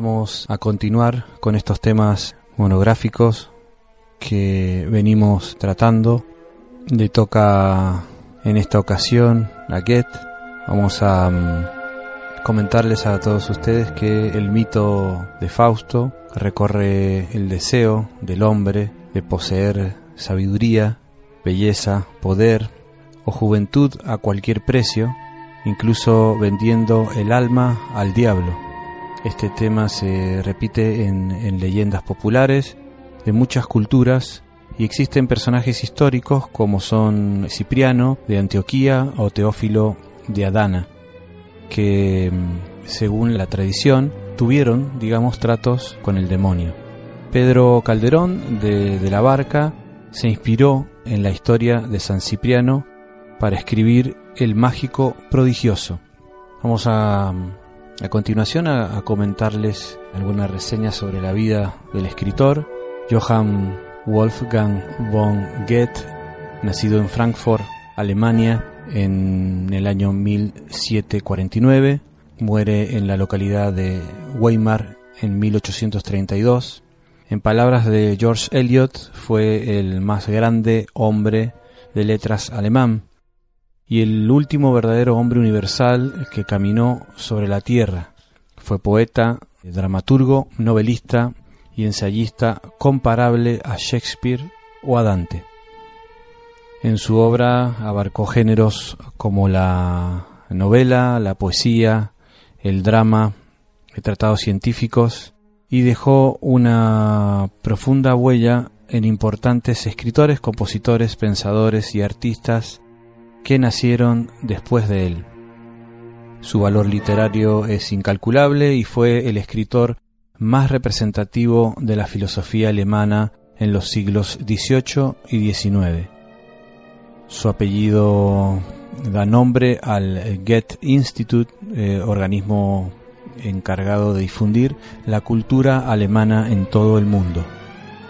Vamos a continuar con estos temas monográficos que venimos tratando. Le toca en esta ocasión a Goethe. Vamos a mm, comentarles a todos ustedes que el mito de Fausto recorre el deseo del hombre de poseer sabiduría, belleza, poder o juventud a cualquier precio, incluso vendiendo el alma al diablo este tema se repite en, leyendas populares de muchas culturas y existen personajes históricos como son Cipriano de Antioquía o Teófilo de Adana, que mm, según la tradición tuvieron, digamos, tratos con el demonio. Pedro Calderón de, de la Barca se inspiró en la historia de San Cipriano para escribir El mágico prodigioso. Vamos a mm, a continuación a, comentarles algunas reseñas sobre la vida del escritor Johann Wolfgang von Goethe, nacido en Frankfurt, Alemania, en el año 1749, muere en la localidad de Weimar en 1832. En palabras de George Eliot, fue el más grande hombre de letras alemán y el último verdadero hombre universal que caminó sobre la tierra. Fue poeta, dramaturgo, novelista y ensayista comparable a Shakespeare o a Dante. En su obra abarcó géneros como la novela, la poesía, el drama, tratados científicos y dejó una profunda huella en importantes escritores, compositores, pensadores y artistas que nacieron después de él. Su valor literario es incalculable y fue el escritor más representativo de la filosofía alemana en los siglos XVIII y XIX. Su apellido da nombre al Goethe Institute, eh, organismo encargado de difundir la cultura alemana en todo el mundo.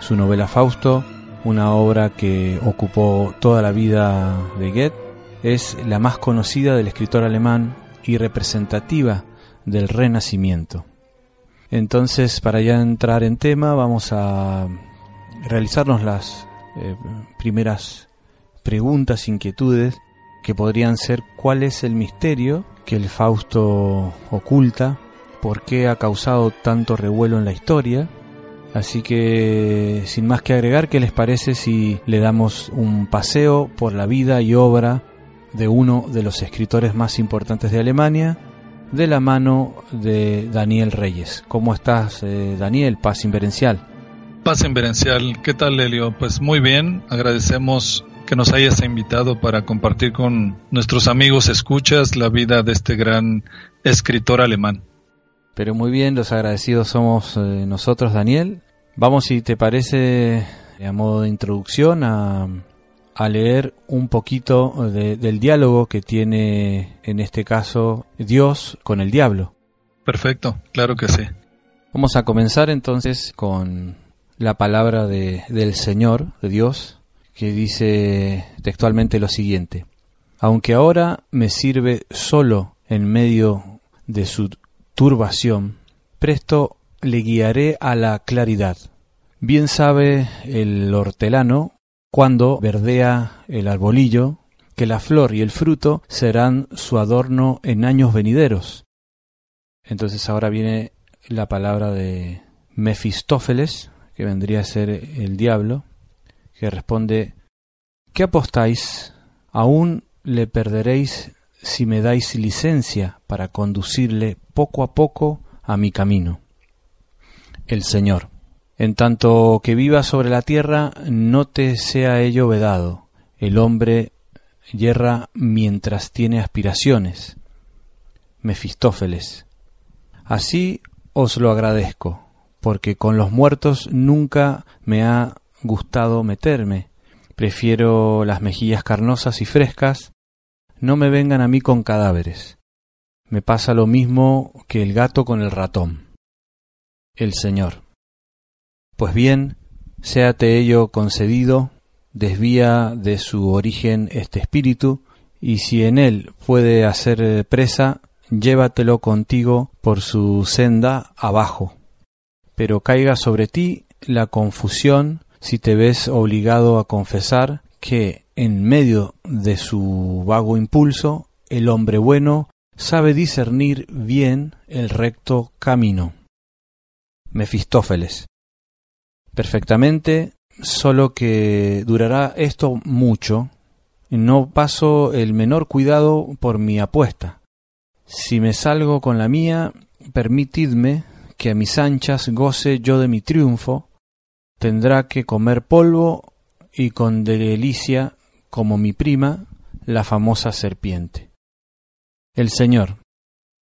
Su novela Fausto, una obra que ocupó toda la vida de Goethe, es la más conocida del escritor alemán y representativa del Renacimiento. Entonces, para ya entrar en tema, vamos a realizarnos las eh, primeras preguntas, inquietudes, que podrían ser cuál es el misterio que el Fausto oculta, por qué ha causado tanto revuelo en la historia. Así que, sin más que agregar, ¿qué les parece si le damos un paseo por la vida y obra de uno de los escritores más importantes de Alemania, de la mano de Daniel Reyes. ¿Cómo estás, eh, Daniel? Paz Inverencial. Paz Inverencial, ¿qué tal, Lelio? Pues muy bien, agradecemos que nos hayas invitado para compartir con nuestros amigos escuchas la vida de este gran escritor alemán. Pero muy bien, los agradecidos somos eh, nosotros, Daniel. Vamos, si te parece, a modo de introducción, a, a leer un poquito del diálogo que tiene en este caso Dios con el diablo. Perfecto, claro que sí. Vamos a comenzar entonces con la palabra de, del Señor, de Dios, que dice textualmente lo siguiente. Aunque ahora me sirve solo en medio de su turbación, presto le guiaré a la claridad. Bien sabe el hortelano cuando verdea el arbolillo que la flor y el fruto serán su adorno en años venideros. Entonces ahora viene la palabra de Mefistófeles, que vendría a ser el diablo, que responde ¿Qué apostáis? Aún le perderéis si me dais licencia para conducirle poco a poco a mi camino. El Señor. En tanto que viva sobre la tierra, no te sea ello vedado. El hombre yerra mientras tiene aspiraciones. Mefistófeles. Así os lo agradezco, porque con los muertos nunca me ha gustado meterme. Prefiero las mejillas carnosas y frescas. No me vengan a mí con cadáveres. Me pasa lo mismo que el gato con el ratón. El Señor. Pues bien, séate ello concedido, desvía de su origen este espíritu, y si en él puede hacer presa, llévatelo contigo por su senda abajo. Pero caiga sobre ti la confusión si te ves obligado a confesar que en medio de su vago impulso el hombre bueno sabe discernir bien el recto camino. Mefistófeles. Perfectamente, solo que durará esto mucho. No paso el menor cuidado por mi apuesta. Si me salgo con la mía, permitidme que a mis anchas goce yo de mi triunfo, tendrá que comer polvo y con delicia, como mi prima, la famosa serpiente. El Señor.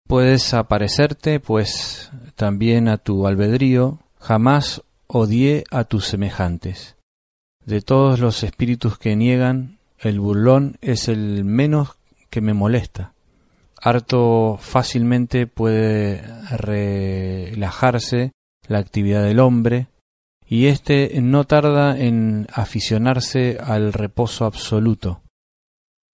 Puedes aparecerte, pues, también a tu albedrío, jamás odié a tus semejantes. De todos los espíritus que niegan, el burlón es el menos que me molesta harto fácilmente puede relajarse la actividad del hombre y éste no tarda en aficionarse al reposo absoluto.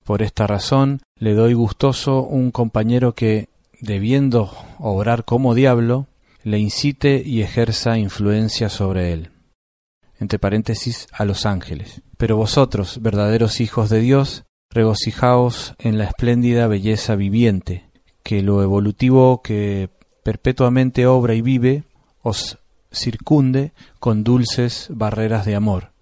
Por esta razón le doy gustoso un compañero que, debiendo obrar como diablo, le incite y ejerza influencia sobre él. Entre paréntesis a los ángeles. Pero vosotros, verdaderos hijos de Dios, regocijaos en la espléndida belleza viviente, que lo evolutivo que perpetuamente obra y vive os circunde con dulces barreras de amor,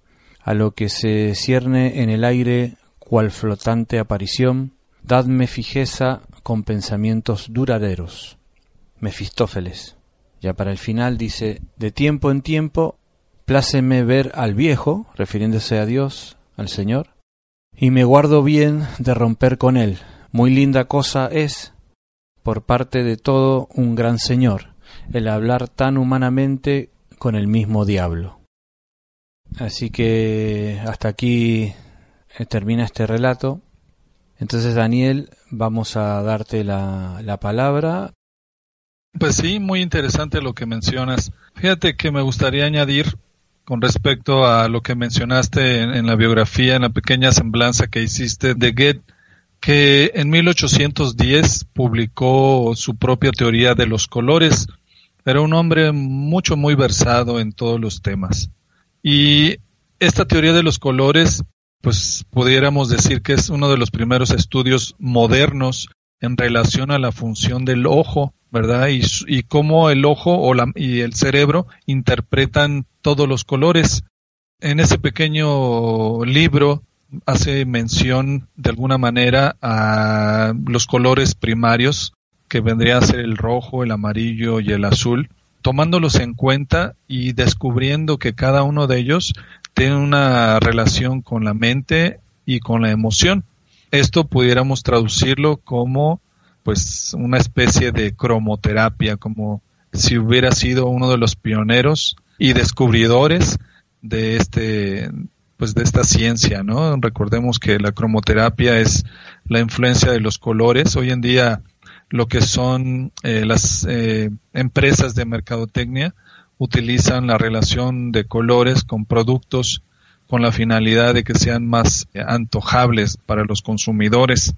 a lo que se cierne en el aire cual flotante aparición, dadme fijeza con pensamientos duraderos. Mefistófeles. Ya para el final dice, de tiempo en tiempo, pláceme ver al viejo, refiriéndose a Dios, al Señor, y me guardo bien de romper con él. Muy linda cosa es, por parte de todo un gran señor, el hablar tan humanamente con el mismo diablo. Así que hasta aquí eh, termina este relato. Entonces, Daniel, vamos a darte la, la palabra. Pues sí, muy interesante lo que mencionas. Fíjate que me gustaría añadir con respecto a lo que mencionaste en, la biografía, en la pequeña semblanza que hiciste de Goethe, que en 1810 publicó su propia teoría de los colores. Era un hombre mucho, muy versado en todos los temas. Y esta teoría de los colores, pues pudiéramos decir que es uno de los primeros estudios modernos en relación a la función del ojo, ¿verdad? Y, y cómo el ojo o la, y el cerebro interpretan todos los colores. En ese pequeño libro hace mención de alguna manera a los colores primarios, que vendría a ser el rojo, el amarillo y el azul, tomándolos en cuenta y descubriendo que cada uno de ellos tiene una relación con la mente y con la emoción. Esto pudiéramos traducirlo como pues una especie de cromoterapia, como si hubiera sido uno de los pioneros y descubridores de este pues de esta ciencia, ¿no? Recordemos que la cromoterapia es la influencia de los colores. Hoy en día lo que son eh, las eh, empresas de mercadotecnia utilizan la relación de colores con productos con la finalidad de que sean más antojables para los consumidores.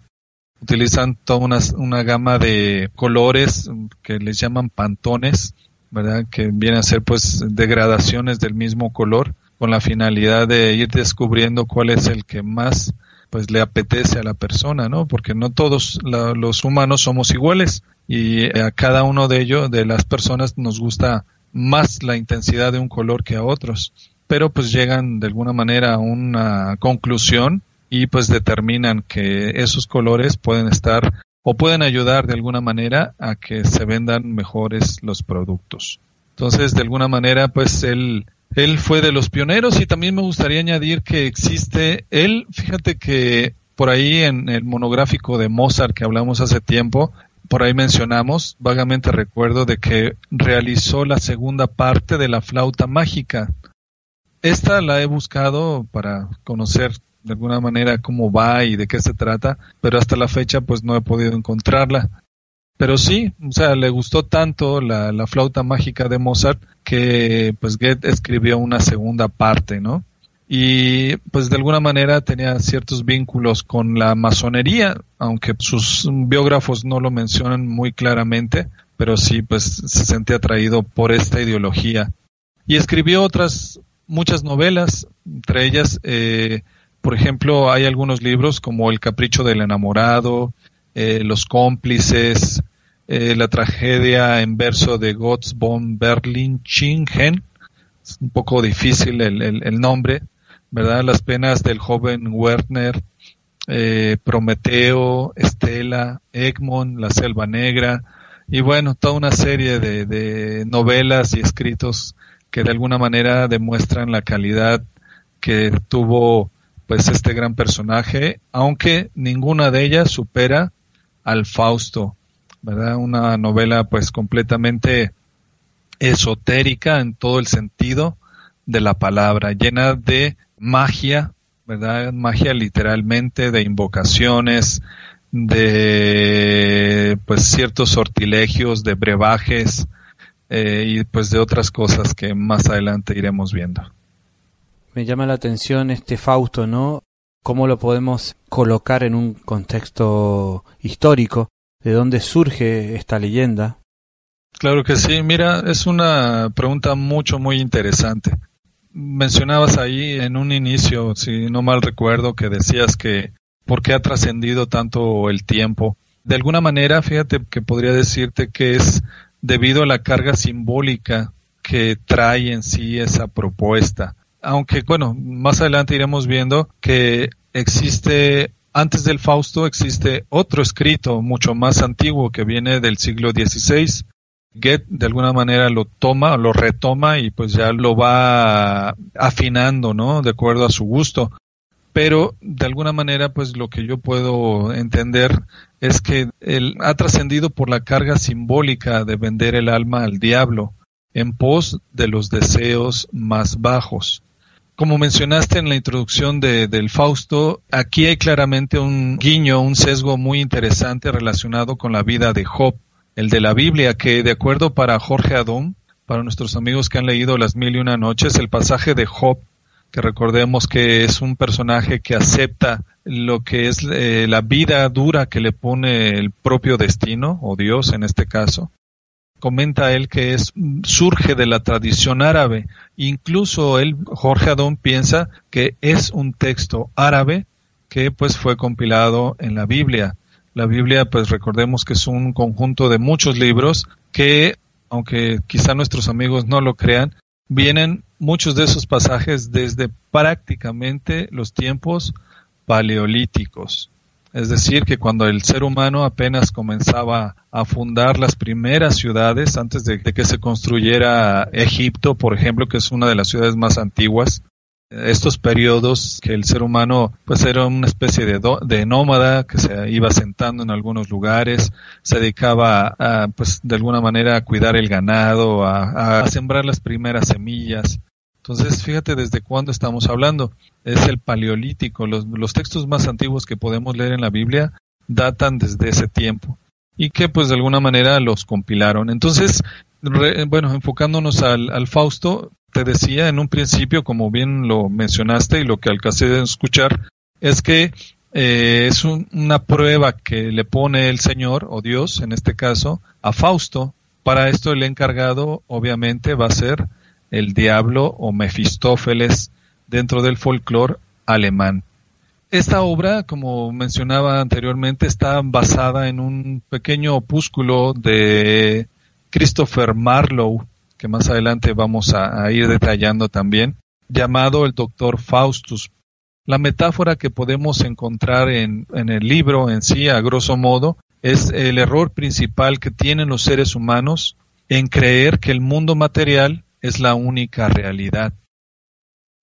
Utilizan toda una, una gama de colores que les llaman pantones ¿verdad? Que viene a ser pues degradaciones del mismo color con la finalidad de ir descubriendo cuál es el que más pues le apetece a la persona, ¿no? Porque no todos los humanos somos iguales y a cada uno de ellos, de las personas, nos gusta más la intensidad de un color que a otros. Pero pues llegan de alguna manera a una conclusión y pues determinan que esos colores pueden estar o pueden ayudar de alguna manera a que se vendan mejores los productos. Entonces, de alguna manera, pues él él fue de los pioneros y también me gustaría añadir que existe, él, fíjate que por ahí en el monográfico de Mozart que hablamos hace tiempo, por ahí mencionamos, vagamente recuerdo de que realizó la segunda parte de la flauta mágica. Esta la he buscado para conocer de alguna manera cómo va y de qué se trata, pero hasta la fecha pues no he podido encontrarla. Pero sí, o sea, le gustó tanto la, la flauta mágica de Mozart que pues Goethe escribió una segunda parte, ¿no? Y pues de alguna manera tenía ciertos vínculos con la masonería, aunque sus biógrafos no lo mencionan muy claramente, pero sí pues se sentía atraído por esta ideología. Y escribió otras muchas novelas, entre ellas, eh, por ejemplo, hay algunos libros como El capricho del enamorado, eh, Los cómplices, eh, la tragedia en verso de Gotts von Berlin-Chingen, es un poco difícil el, nombre, ¿verdad? Las penas del joven Werner, eh, Prometeo, Estela, Egmont, La Selva Negra, y bueno, toda una serie de novelas y escritos que de alguna manera demuestran la calidad que tuvo pues este gran personaje, aunque ninguna de ellas supera al Fausto, ¿verdad? Una novela pues completamente esotérica en todo el sentido de la palabra, llena de magia, ¿verdad? Magia literalmente, de invocaciones, de pues ciertos sortilegios, de brebajes eh, y pues de otras cosas que más adelante iremos viendo. Me llama la atención este Fausto, ¿no? ¿Cómo lo podemos colocar en un contexto histórico? ¿De dónde surge esta leyenda? Claro que sí, mira, es una pregunta mucho, muy interesante. Mencionabas ahí en un inicio, si no mal recuerdo, que decías que por qué ha trascendido tanto el tiempo. De alguna manera, fíjate que podría decirte que es debido a la carga simbólica que trae en sí esa propuesta. Aunque, bueno, más adelante iremos viendo que existe antes del Fausto existe otro escrito mucho más antiguo que viene del siglo XVI. Goethe de alguna manera lo toma, lo retoma y pues ya lo va afinando, ¿no? De acuerdo a su gusto. Pero de alguna manera pues lo que yo puedo entender es que él ha trascendido por la carga simbólica de vender el alma al diablo en pos de los deseos más bajos. Como mencionaste en la introducción de, del Fausto, aquí hay claramente un guiño, un sesgo muy interesante relacionado con la vida de Job, el de la Biblia, que de acuerdo para Jorge Adón, para nuestros amigos que han leído Las Mil y Una Noches, el pasaje de Job, que recordemos que es un personaje que acepta lo que es eh, la vida dura que le pone el propio destino, o Dios en este caso, comenta él que es surge de la tradición árabe. Incluso él, Jorge Adón, piensa que es un texto árabe que pues fue compilado en la Biblia. La Biblia, pues recordemos que es un conjunto de muchos libros que, aunque quizá nuestros amigos no lo crean, vienen muchos de esos pasajes desde prácticamente los tiempos paleolíticos. Es decir, que cuando el ser humano apenas comenzaba a fundar las primeras ciudades, antes de, que se construyera Egipto, por ejemplo, que es una de las ciudades más antiguas, estos periodos que el ser humano pues era una especie de, de nómada que se iba sentando en algunos lugares, se dedicaba a, pues de alguna manera a cuidar el ganado, a sembrar las primeras semillas, entonces, fíjate desde cuándo estamos hablando. Es el paleolítico. Los, textos más antiguos que podemos leer en la Biblia datan desde ese tiempo y que pues de alguna manera los compilaron. Entonces, bueno, enfocándonos al, Fausto, te decía en un principio, como bien lo mencionaste y lo que alcancé de escuchar, es que eh, es una prueba que le pone el Señor o Dios, en este caso, a Fausto, Para esto el encargado obviamente va a ser el diablo o Mefistófeles dentro del folclore alemán. Esta obra, como mencionaba anteriormente, está basada en un pequeño opúsculo de Christopher Marlowe, que más adelante vamos a, ir detallando también, llamado el Doctor Faustus. La metáfora que podemos encontrar en, en el libro en sí, a grosso modo, es el error principal que tienen los seres humanos en creer que el mundo material es la única realidad.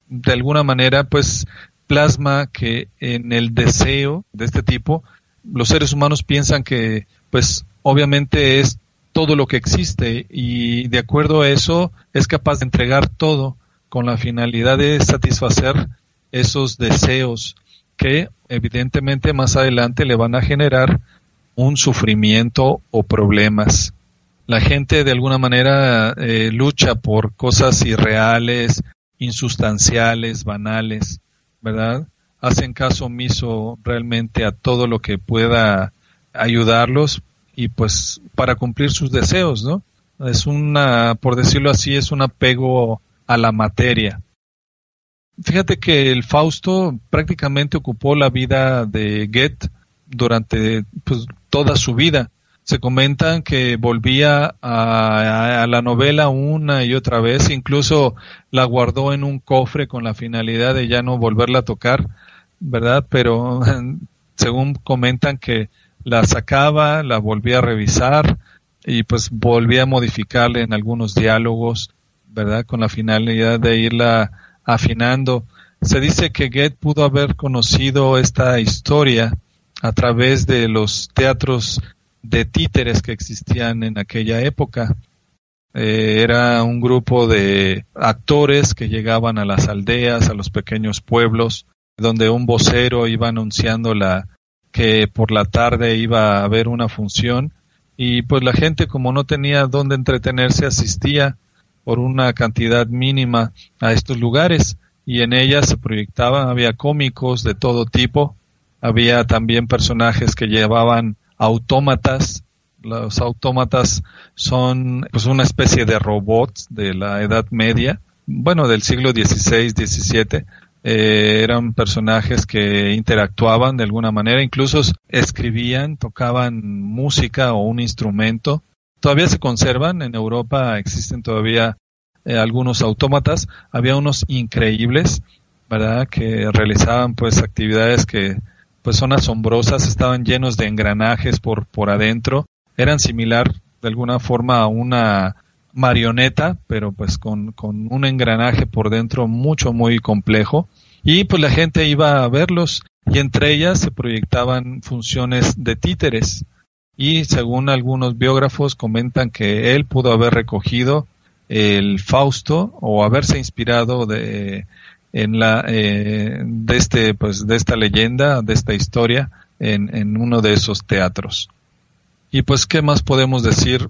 De alguna manera, pues plasma que en el deseo de este tipo, los seres humanos piensan que, pues, obviamente es todo lo que existe y de acuerdo a eso es capaz de entregar todo con la finalidad de satisfacer esos deseos que evidentemente más adelante le van a generar un sufrimiento o problemas. La gente de alguna manera eh, lucha por cosas irreales, insustanciales, banales. ¿verdad? Hacen caso omiso realmente a todo lo que pueda ayudarlos y pues para cumplir sus deseos, ¿no? Es una, por decirlo así, es un apego a la materia. Fíjate que el Fausto prácticamente ocupó la vida de Goethe durante pues, toda su vida. Se comentan que volvía a, a, la novela una y otra vez, incluso la guardó en un cofre con la finalidad de ya no volverla a tocar, ¿verdad? Pero según comentan que la sacaba, la volvía a revisar y pues volvía a modificarle en algunos diálogos, ¿verdad? Con la finalidad de irla afinando. Se dice que Goethe pudo haber conocido esta historia a través de los teatros de títeres que existían en aquella época. Eh, era un grupo de actores que llegaban a las aldeas, a los pequeños pueblos, donde un vocero iba anunciando la que por la tarde iba a haber una función y pues la gente como no tenía dónde entretenerse asistía por una cantidad mínima a estos lugares y en ellas se proyectaban, había cómicos de todo tipo, había también personajes que llevaban autómatas. Los autómatas son pues una especie de robots de la Edad Media, bueno, del siglo XVI, XVII. Eh, eran personajes que interactuaban de alguna manera, incluso escribían, tocaban música o un instrumento. Todavía se conservan, en Europa existen todavía eh, algunos autómatas, había unos increíbles, ¿verdad? Que realizaban pues actividades que pues son asombrosas, estaban llenos de engranajes por, por adentro, eran similar de alguna forma a una marioneta, pero pues con, con un engranaje por dentro mucho, muy complejo. Y pues la gente iba a verlos y entre ellas se proyectaban funciones de títeres. Y según algunos biógrafos comentan que él pudo haber recogido el Fausto o haberse inspirado de, en la eh, de este pues de esta leyenda de esta historia en, en uno de esos teatros. Y pues qué más podemos decir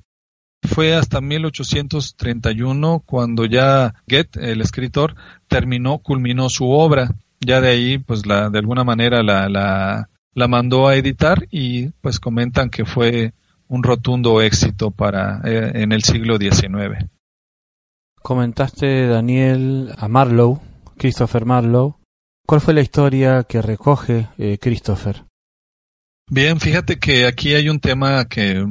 fue hasta 1831 cuando ya Goethe el escritor terminó culminó su obra. Ya de ahí pues la de alguna manera la, la la mandó a editar y pues comentan que fue un rotundo éxito para eh, en el siglo XIX. Comentaste Daniel a Marlowe Christopher Marlowe. ¿Cuál fue la historia que recoge eh, Christopher? Bien, fíjate que aquí hay un tema que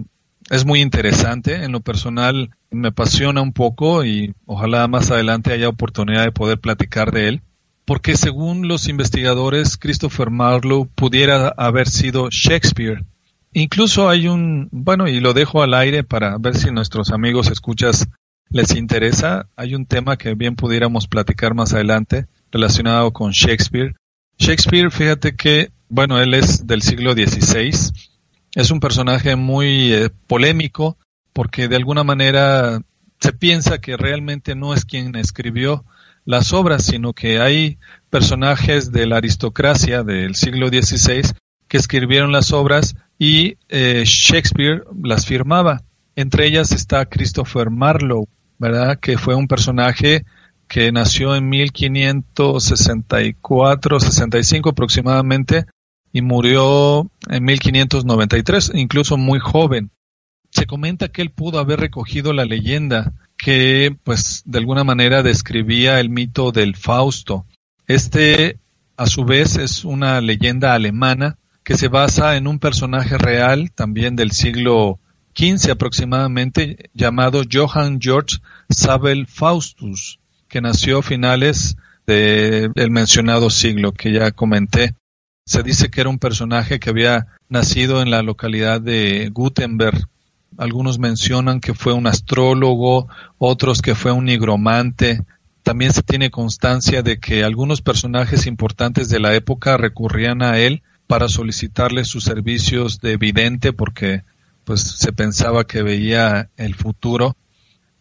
es muy interesante. En lo personal me apasiona un poco y ojalá más adelante haya oportunidad de poder platicar de él. Porque según los investigadores, Christopher Marlowe pudiera haber sido Shakespeare. Incluso hay un, bueno, y lo dejo al aire para ver si nuestros amigos escuchas les interesa, hay un tema que bien pudiéramos platicar más adelante relacionado con Shakespeare. Shakespeare, fíjate que, bueno, él es del siglo XVI, es un personaje muy eh, polémico porque de alguna manera se piensa que realmente no es quien escribió las obras, sino que hay personajes de la aristocracia del siglo XVI que escribieron las obras y eh, Shakespeare las firmaba. Entre ellas está Christopher Marlowe, ¿verdad? Que fue un personaje que nació en 1564, 65 aproximadamente y murió en 1593, incluso muy joven. Se comenta que él pudo haber recogido la leyenda que, pues, de alguna manera describía el mito del Fausto. Este, a su vez, es una leyenda alemana que se basa en un personaje real, también del siglo XV aproximadamente, llamado Johann Georg Sabel Faustus, que nació a finales del mencionado siglo que ya comenté. Se dice que era un personaje que había nacido en la localidad de Gutenberg. Algunos mencionan que fue un astrólogo, otros que fue un nigromante. También se tiene constancia de que algunos personajes importantes de la época recurrían a él para solicitarle sus servicios de vidente porque pues se pensaba que veía el futuro.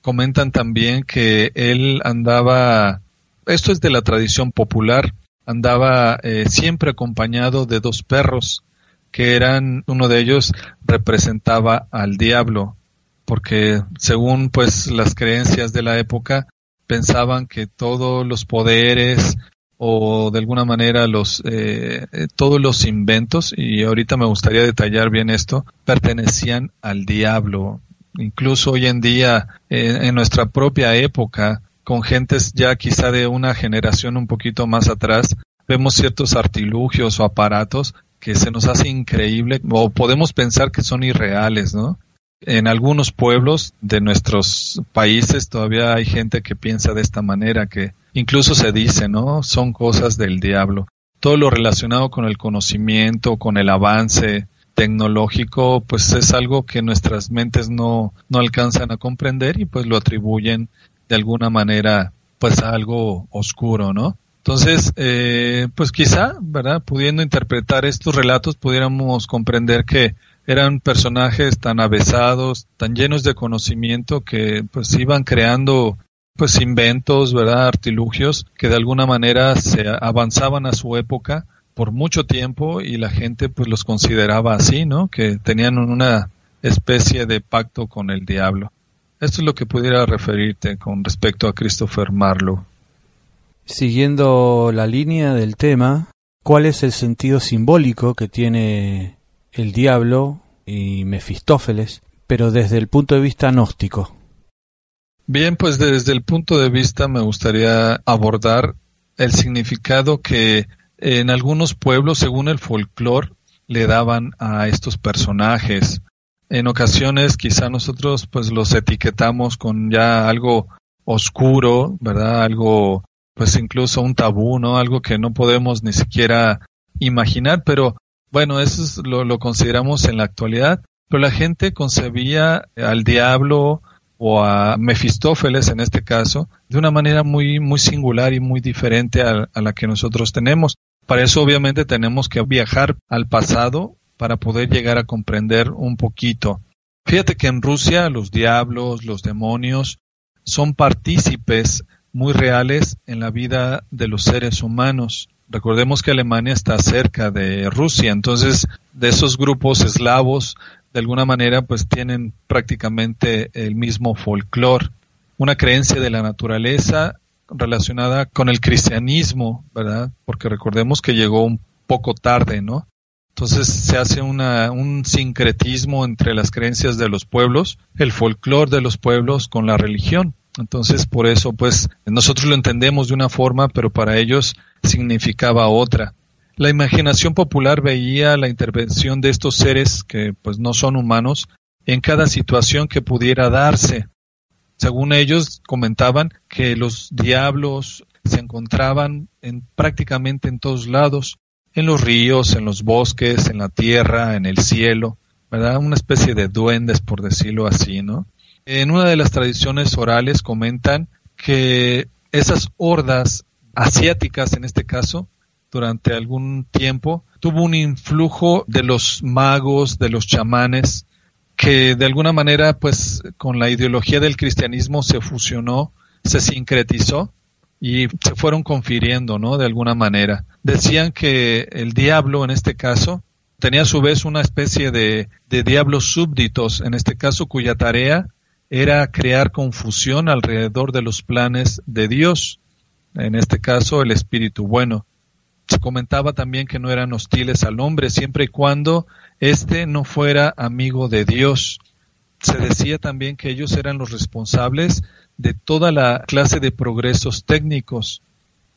Comentan también que él andaba, esto es de la tradición popular, andaba eh, siempre acompañado de dos perros, que eran, uno de ellos representaba al diablo, porque según pues las creencias de la época, pensaban que todos los poderes o de alguna manera los eh, eh, todos los inventos y ahorita me gustaría detallar bien esto pertenecían al diablo incluso hoy en día en nuestra propia época con gentes ya quizá de una generación un poquito más atrás vemos ciertos artilugios o aparatos que se nos hace increíble o podemos pensar que son irreales, ¿no? En algunos pueblos de nuestros países todavía hay gente que piensa de esta manera, que incluso se dice, ¿no? Son cosas del diablo. Todo lo relacionado con el conocimiento, con el avance tecnológico, pues es algo que nuestras mentes no, no alcanzan a comprender y pues lo atribuyen de alguna manera pues a algo oscuro, ¿no? Entonces, eh, pues quizá, ¿verdad? Pudiendo interpretar estos relatos, pudiéramos comprender que eran personajes tan avesados, tan llenos de conocimiento que pues iban creando pues inventos, ¿verdad? Artilugios que de alguna manera se avanzaban a su época por mucho tiempo y la gente pues los consideraba así, ¿no? Que tenían una especie de pacto con el diablo. Esto es lo que pudiera referirte con respecto a Christopher Marlowe. Siguiendo la línea del tema, ¿cuál es el sentido simbólico que tiene el diablo y Mefistófeles, pero desde el punto de vista gnóstico? Bien, pues desde el punto de vista me gustaría abordar el significado que en algunos pueblos, según el folclore, le daban a estos personajes. En ocasiones quizá nosotros pues los etiquetamos con ya algo oscuro, ¿verdad? Algo pues incluso un tabú, ¿no? Algo que no podemos ni siquiera imaginar, pero bueno, eso lo, lo consideramos en la actualidad, pero la gente concebía al diablo o a Mefistófeles en este caso de una manera muy muy singular y muy diferente a, a la que nosotros tenemos. Para eso obviamente tenemos que viajar al pasado para poder llegar a comprender un poquito. Fíjate que en Rusia los diablos, los demonios son partícipes muy reales en la vida de los seres humanos. Recordemos que Alemania está cerca de Rusia, entonces de esos grupos eslavos, de alguna manera, pues tienen prácticamente el mismo folclore, una creencia de la naturaleza relacionada con el cristianismo, ¿verdad? Porque recordemos que llegó un poco tarde, ¿no? Entonces se hace una, un sincretismo entre las creencias de los pueblos, el folclore de los pueblos con la religión. Entonces, por eso, pues, nosotros lo entendemos de una forma, pero para ellos significaba otra. La imaginación popular veía la intervención de estos seres que, pues, no son humanos en cada situación que pudiera darse. Según ellos, comentaban que los diablos se encontraban en prácticamente en todos lados, en los ríos, en los bosques, en la tierra, en el cielo, ¿verdad? Una especie de duendes, por decirlo así, ¿no? En una de las tradiciones orales comentan que esas hordas asiáticas, en este caso, durante algún tiempo, tuvo un influjo de los magos, de los chamanes, que de alguna manera, pues, con la ideología del cristianismo se fusionó, se sincretizó y se fueron confiriendo, ¿no? De alguna manera. Decían que el diablo, en este caso, tenía a su vez una especie de, diablos súbditos, en este caso, cuya tarea era crear confusión alrededor de los planes de Dios, en este caso el espíritu bueno. Se comentaba también que no eran hostiles al hombre siempre y cuando éste no fuera amigo de Dios. se decía también que ellos eran los responsables de toda la clase de progresos técnicos.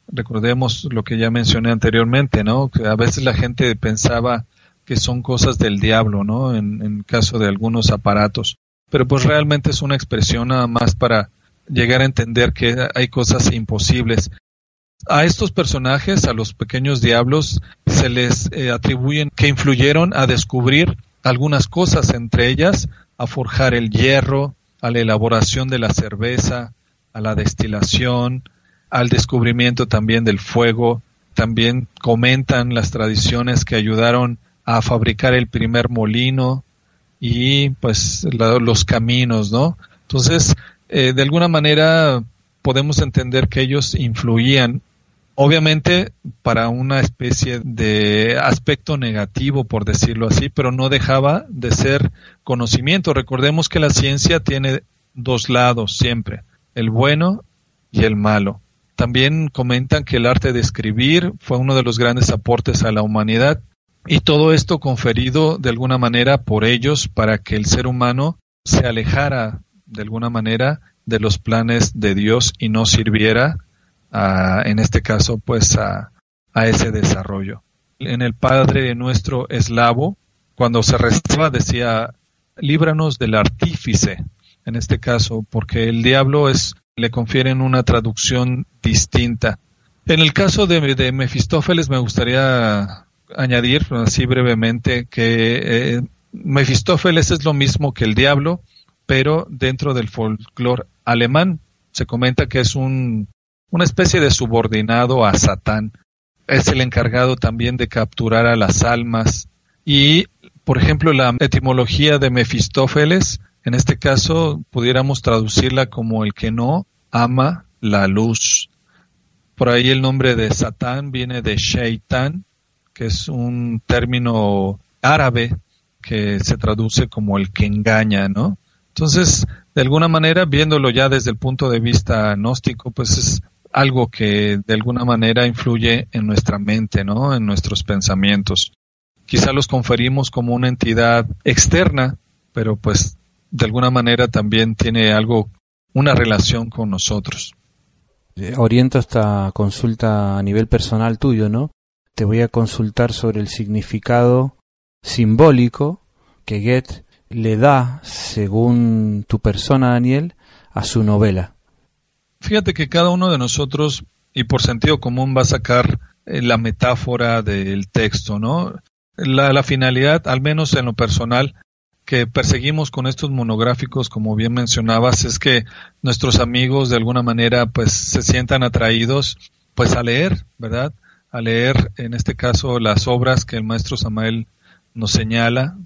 Recordemos lo que ya mencioné anteriormente, ¿no? Que a veces la gente pensaba que son cosas del diablo, ¿no? En, en caso de algunos aparatos. Pero pues realmente es una expresión nada más para llegar a entender que hay cosas imposibles. A estos personajes, a los pequeños diablos, se les eh, atribuyen que influyeron a descubrir algunas cosas, entre ellas a forjar el hierro, a la elaboración de la cerveza, a la destilación, al descubrimiento también del fuego. También comentan las tradiciones que ayudaron a fabricar el primer molino y pues los caminos, ¿no? Entonces, eh, de alguna manera podemos entender que ellos influían obviamente para una especie de aspecto negativo, por decirlo así, pero no dejaba de ser conocimiento. Recordemos que la ciencia tiene dos lados siempre, el bueno y el malo. También comentan que el arte de escribir fue uno de los grandes aportes a la humanidad y todo esto conferido de alguna manera por ellos para que el ser humano se alejara de alguna manera de los planes de Dios y no sirviera en este caso, pues a, ese desarrollo. En el Padre nuestro eslavo, cuando se rezaba, decía, líbranos del artífice, en este caso, porque el diablo es, le confieren una traducción distinta. En el caso de, de Mefistófeles me gustaría añadir así brevemente que eh, Mefistófeles es lo mismo que el diablo, pero dentro del folclore alemán. Se comenta que es un una especie de subordinado a Satán. Es el encargado también de capturar a las almas. Y, por ejemplo, la etimología de Mefistófeles, en este caso, pudiéramos traducirla como el que no ama la luz. Por ahí el nombre de Satán viene de Shaitan, que es un término árabe que se traduce como el que engaña, ¿no? Entonces, de alguna manera, viéndolo ya desde el punto de vista gnóstico, pues es algo que de alguna manera influye en nuestra mente, ¿no? En nuestros pensamientos. Quizá los conferimos como una entidad externa, pero pues de alguna manera también tiene algo, una relación con nosotros. Eh, oriento esta consulta a nivel personal tuyo, ¿no? Te voy a consultar sobre el significado simbólico que Goethe le da, según tu persona, Daniel, a su novela. Fíjate que cada uno de nosotros, y por sentido común, va a sacar eh, la metáfora del texto, ¿no? La, finalidad, al menos en lo personal, que perseguimos con estos monográficos, como bien mencionabas, es que nuestros amigos de alguna manera pues se sientan atraídos pues a leer, ¿verdad? A leer en este caso las obras que el maestro Samael nos señala.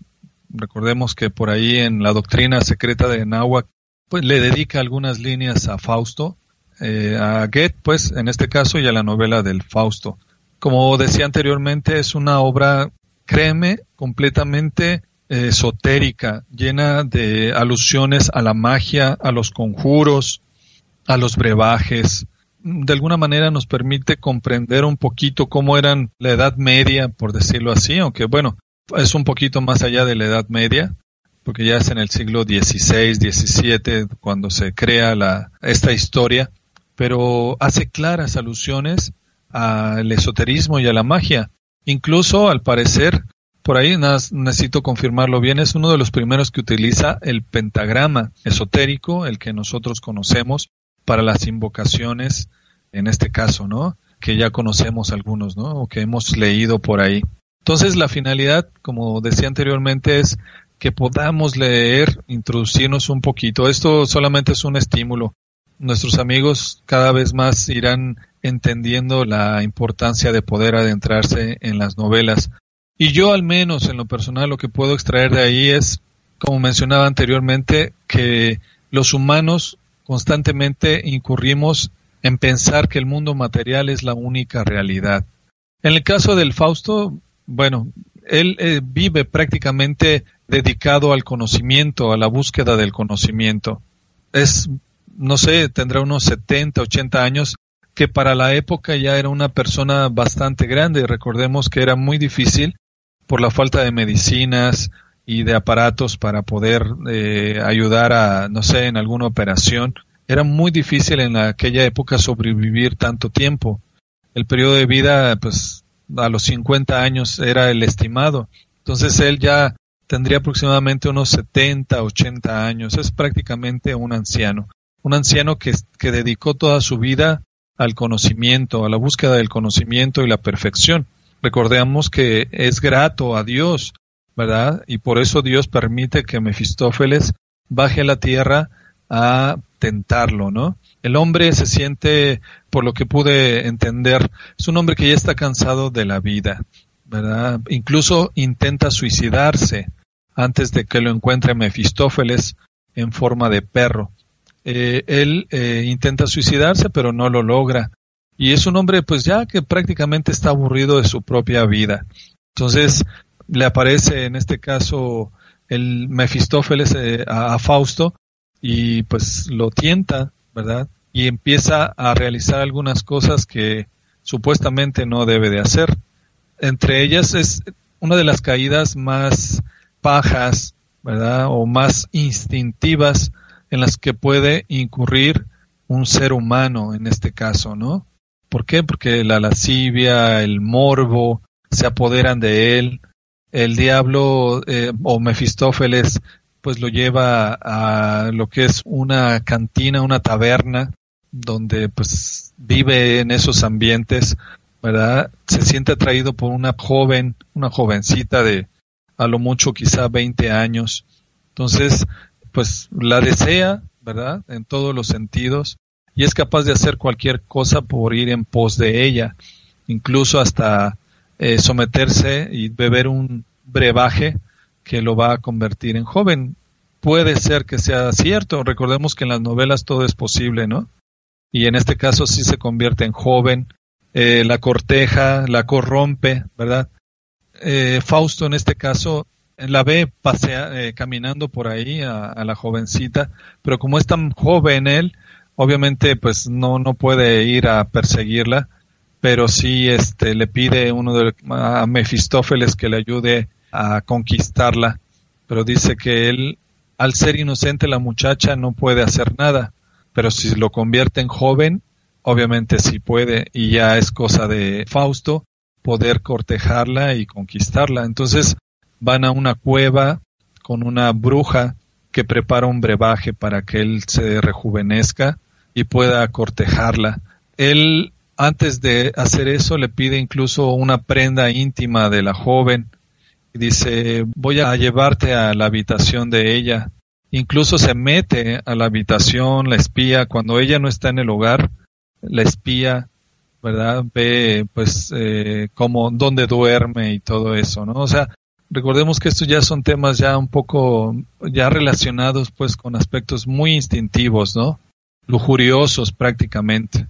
Recordemos que por ahí en la doctrina secreta de Nahuac pues le dedica algunas líneas a Fausto eh, a Goethe, pues en este caso, y a la novela del Fausto. Como decía anteriormente, es una obra, créeme, completamente eh, esotérica, llena de alusiones a la magia, a los conjuros, a los brebajes. De alguna manera nos permite comprender un poquito cómo eran la Edad Media, por decirlo así, aunque bueno, es un poquito más allá de la Edad Media, porque ya es en el siglo XVI, XVII cuando se crea la, esta historia pero hace claras alusiones al esoterismo y a la magia. Incluso, al parecer, por ahí necesito confirmarlo bien, es uno de los primeros que utiliza el pentagrama esotérico, el que nosotros conocemos, para las invocaciones, en este caso, ¿no? Que ya conocemos algunos, ¿no? O que hemos leído por ahí. Entonces, la finalidad, como decía anteriormente, es que podamos leer, introducirnos un poquito. Esto solamente es un estímulo nuestros amigos cada vez más irán entendiendo la importancia de poder adentrarse en las novelas. Y yo al menos en lo personal lo que puedo extraer de ahí es, como mencionaba anteriormente, que los humanos constantemente incurrimos en pensar que el mundo material es la única realidad. En el caso del Fausto, bueno, él eh, vive prácticamente dedicado al conocimiento, a la búsqueda del conocimiento. Es no sé, tendrá unos 70, 80 años, que para la época ya era una persona bastante grande. Recordemos que era muy difícil por la falta de medicinas y de aparatos para poder eh, ayudar a, no sé, en alguna operación. Era muy difícil en aquella época sobrevivir tanto tiempo. El periodo de vida, pues, a los 50 años era el estimado. Entonces él ya tendría aproximadamente unos 70, 80 años. Es prácticamente un anciano. Un anciano que, dedicó toda su vida al conocimiento, a la búsqueda del conocimiento y la perfección. Recordemos que es grato a Dios ¿verdad? Y por eso Dios permite que Mefistófeles baje a la tierra a tentarlo, ¿no? El hombre se siente, por lo que pude entender, es un hombre que ya está cansado de la vida, ¿verdad? Incluso intenta suicidarse antes de que lo encuentre Mefistófeles en forma de perro. Eh, él eh, intenta suicidarse, pero no lo logra. Y es un hombre, pues ya que prácticamente está aburrido de su propia vida. Entonces, le aparece en este caso el Mefistófeles eh, a, Fausto y pues lo tienta, ¿verdad? Y empieza a realizar algunas cosas que supuestamente no debe de hacer. Entre ellas es una de las caídas más pajas, ¿verdad? O más instintivas en las que puede incurrir un ser humano en este caso, ¿no? ¿Por qué? Porque la lascivia, el morbo se apoderan de él, el diablo eh, o Mefistófeles pues lo lleva a lo que es una cantina, una taberna, donde pues vive en esos ambientes, ¿verdad? Se siente atraído por una joven, una jovencita de a lo mucho quizá 20 años. Entonces, pues la desea, ¿verdad? En todos los sentidos y es capaz de hacer cualquier cosa por ir en pos de ella, incluso hasta eh, someterse y beber un brebaje que lo va a convertir en joven. Puede ser que sea cierto, recordemos que en las novelas todo es posible, ¿no? Y en este caso sí se convierte en joven, eh, la corteja, la corrompe, ¿verdad? Eh, Fausto en este caso la ve pasea, caminando por ahí a, a, la jovencita, pero como es tan joven él, obviamente pues no, no puede ir a perseguirla pero sí este le pide uno de a Mefistófeles que le ayude a conquistarla, pero dice que él al ser inocente la muchacha no puede hacer nada, pero si lo convierte en joven, obviamente sí puede y ya es cosa de Fausto poder cortejarla y conquistarla. Entonces van a una cueva con una bruja que prepara un brebaje para que él se rejuvenezca y pueda cortejarla. Él antes de hacer eso le pide incluso una prenda íntima de la joven y dice voy a llevarte a la habitación de ella. Incluso se mete a la habitación, la espía, cuando ella no está en el hogar, la espía, ¿verdad? Ve pues eh, cómo, dónde duerme y todo eso, ¿no? O sea, recordemos que estos ya son temas ya un poco, ya relacionados pues con aspectos muy instintivos, ¿no? Lujuriosos prácticamente.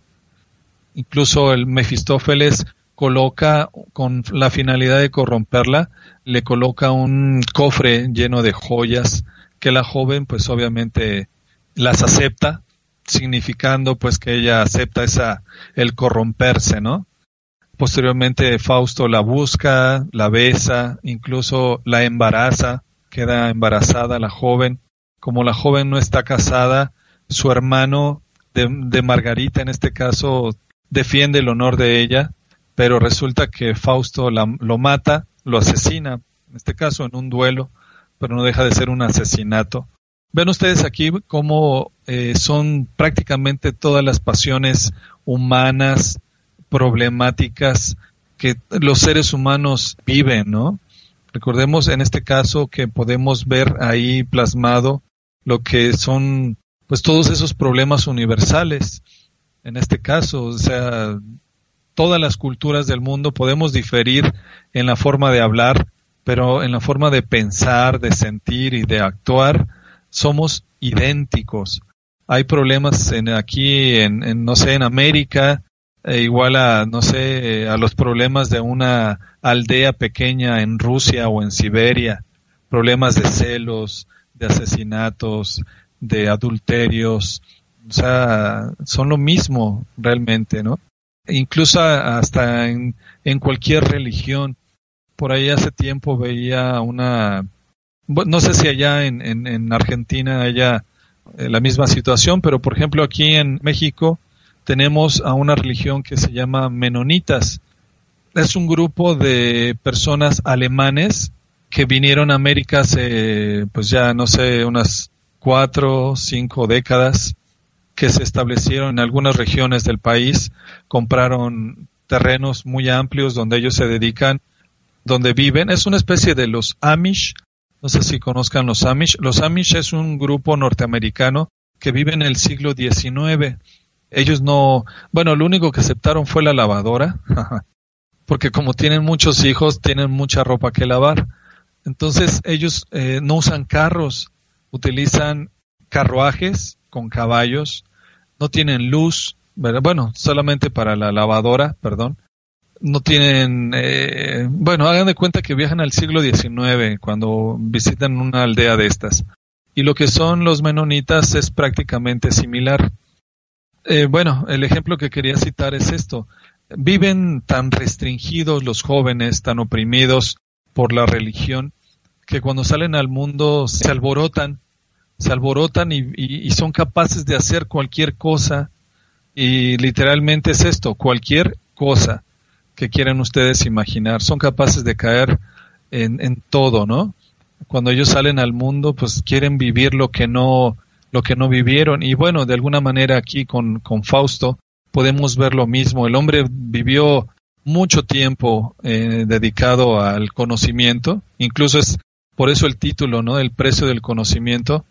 Incluso el Mefistófeles coloca, con la finalidad de corromperla, le coloca un cofre lleno de joyas que la joven pues obviamente las acepta, significando pues que ella acepta esa, el corromperse, ¿no? Posteriormente Fausto la busca, la besa, incluso la embaraza, queda embarazada la joven. Como la joven no está casada, su hermano de, Margarita en este caso defiende el honor de ella, pero resulta que Fausto lo mata, lo asesina, en este caso en un duelo, pero no deja de ser un asesinato. Ven ustedes aquí cómo eh, son prácticamente todas las pasiones humanas, problemáticas que los seres humanos viven, ¿no? Recordemos en este caso que podemos ver ahí plasmado lo que son pues todos esos problemas universales en este caso, o sea, todas las culturas del mundo podemos diferir en la forma de hablar, pero en la forma de pensar, de sentir y de actuar somos idénticos. Hay problemas en, aquí, en, no sé, en América, e igual a, no sé, a los problemas de una aldea pequeña en Rusia o en Siberia, problemas de celos, de asesinatos, de adulterios, o sea, son lo mismo realmente, ¿no? Incluso hasta en, en cualquier religión. Por ahí hace tiempo veía una, no sé si allá en, en, Argentina haya eh, la misma situación, pero por ejemplo aquí en México tenemos a una religión que se llama menonitas. Es un grupo de personas alemanes que vinieron a América hace, pues ya no sé, unas cuatro, cinco décadas, que se establecieron en algunas regiones del país, compraron terrenos muy amplios donde ellos se dedican, donde viven. Es una especie de los Amish. No sé si conozcan los Amish. Los Amish es un grupo norteamericano que vive en el siglo XIX. Ellos no, bueno, lo único que aceptaron fue la lavadora, porque como tienen muchos hijos, tienen mucha ropa que lavar. Entonces ellos eh, no usan carros, utilizan carruajes con caballos, no tienen luz, bueno, solamente para la lavadora, perdón. No tienen, eh, bueno, hagan de cuenta que viajan al siglo XIX cuando visitan una aldea de estas. Y lo que son los menonitas es prácticamente similar. Eh, bueno, el ejemplo que quería citar es esto. Viven tan restringidos los jóvenes, tan oprimidos por la religión, que cuando salen al mundo se alborotan, se alborotan y, son capaces de hacer cualquier cosa. Y literalmente es esto, cualquier cosa que quieran ustedes imaginar. Son capaces de caer en, en todo, ¿no? Cuando ellos salen al mundo, pues quieren vivir lo que no, lo que no vivieron. Y bueno, de alguna manera aquí con, con Fausto podemos ver lo mismo. El hombre vivió mucho tiempo eh, dedicado al conocimiento, incluso es por eso el título, ¿no? El precio del conocimiento,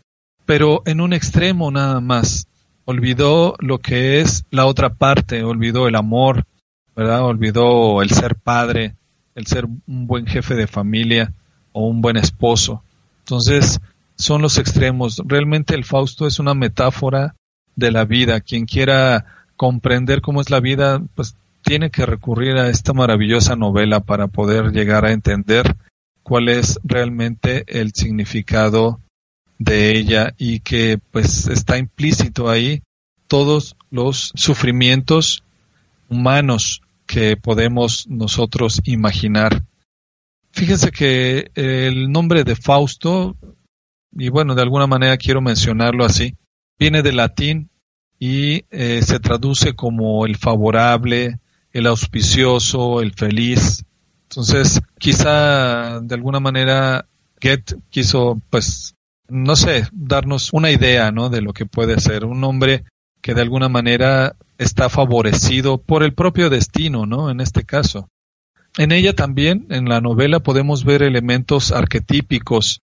pero en un extremo nada más. Olvidó lo que es la otra parte, olvidó el amor, ¿verdad? Olvidó el ser padre, el ser un buen jefe de familia o un buen esposo. Entonces, son los extremos. Realmente el Fausto es una metáfora de la vida. Quien quiera comprender cómo es la vida, pues tiene que recurrir a esta maravillosa novela para poder llegar a entender cuál es realmente el significado de ella y que pues está implícito ahí todos los sufrimientos humanos que podemos nosotros imaginar. Fíjense que el nombre de Fausto y bueno, de alguna manera quiero mencionarlo así, viene del latín y eh, se traduce como el favorable, el auspicioso, el feliz. Entonces, quizá de alguna manera Goethe quiso, pues, no sé, darnos una idea, ¿no? De lo que puede ser un hombre que de alguna manera está favorecido por el propio destino, ¿no? En este caso. En ella también, en la novela, podemos ver elementos arquetípicos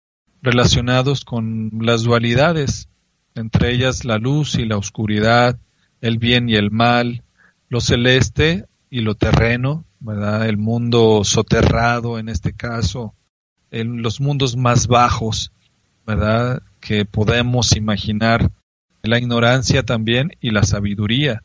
relacionados con las dualidades, entre ellas la luz y la oscuridad, el bien y el mal, lo celeste y lo terreno, ¿verdad? El mundo soterrado en este caso, en los mundos más bajos, ¿verdad? Que podemos imaginar, la ignorancia también y la sabiduría.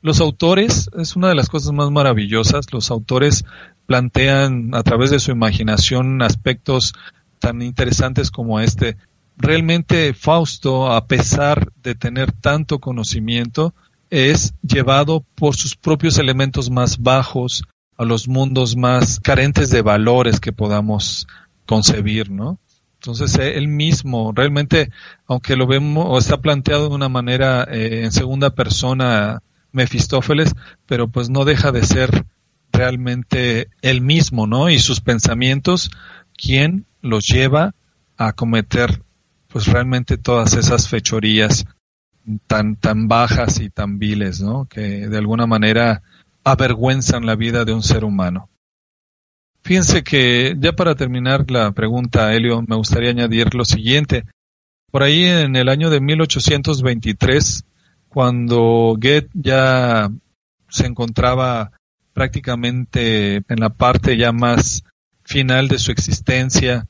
Los autores, es una de las cosas más maravillosas, los autores plantean a través de su imaginación aspectos tan interesantes como este. Realmente Fausto, a pesar de tener tanto conocimiento, es llevado por sus propios elementos más bajos a los mundos más carentes de valores que podamos concebir, ¿no? Entonces él mismo, realmente, aunque lo vemos o está planteado de una manera eh, en segunda persona, Mefistófeles, pero pues no deja de ser realmente él mismo, ¿no? Y sus pensamientos, quien los lleva a cometer pues realmente todas esas fechorías tan tan bajas y tan viles, ¿no? Que de alguna manera avergüenzan la vida de un ser humano. Fíjense que ya para terminar la pregunta, Helio, me gustaría añadir lo siguiente. Por ahí en el año de 1823, cuando Goethe ya se encontraba prácticamente en la parte ya más final de su existencia,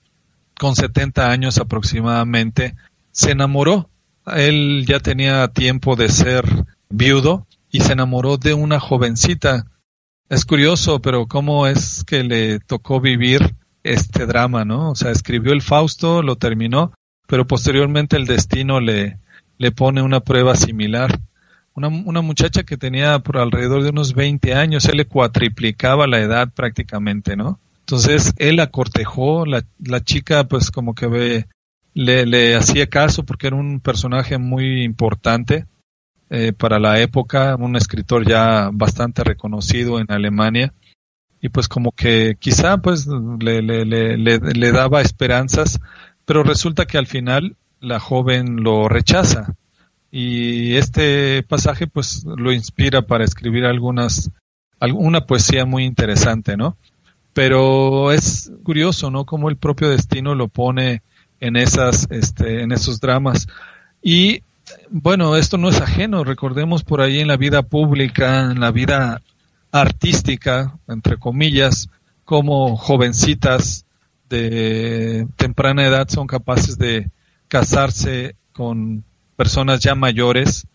con 70 años aproximadamente, se enamoró. Él ya tenía tiempo de ser viudo y se enamoró de una jovencita. Es curioso, pero cómo es que le tocó vivir este drama, ¿no? O sea, escribió el Fausto, lo terminó, pero posteriormente el destino le, le pone una prueba similar. Una, una muchacha que tenía por alrededor de unos 20 años, él le cuatriplicaba la edad prácticamente, ¿no? Entonces él la cortejó, la, la chica pues como que ve, le, le hacía caso porque era un personaje muy importante eh, para la época, un escritor ya bastante reconocido en Alemania y pues como que quizá pues le, le, le, le, daba esperanzas, pero resulta que al final la joven lo rechaza y este pasaje pues lo inspira para escribir algunas alguna poesía muy interesante, ¿no? Pero es curioso, ¿no? Como el propio destino lo pone en esas este en esos dramas y bueno, esto no es ajeno, recordemos por ahí en la vida pública, en la vida artística, entre comillas, como jovencitas de temprana edad son capaces de casarse con personas ya mayores,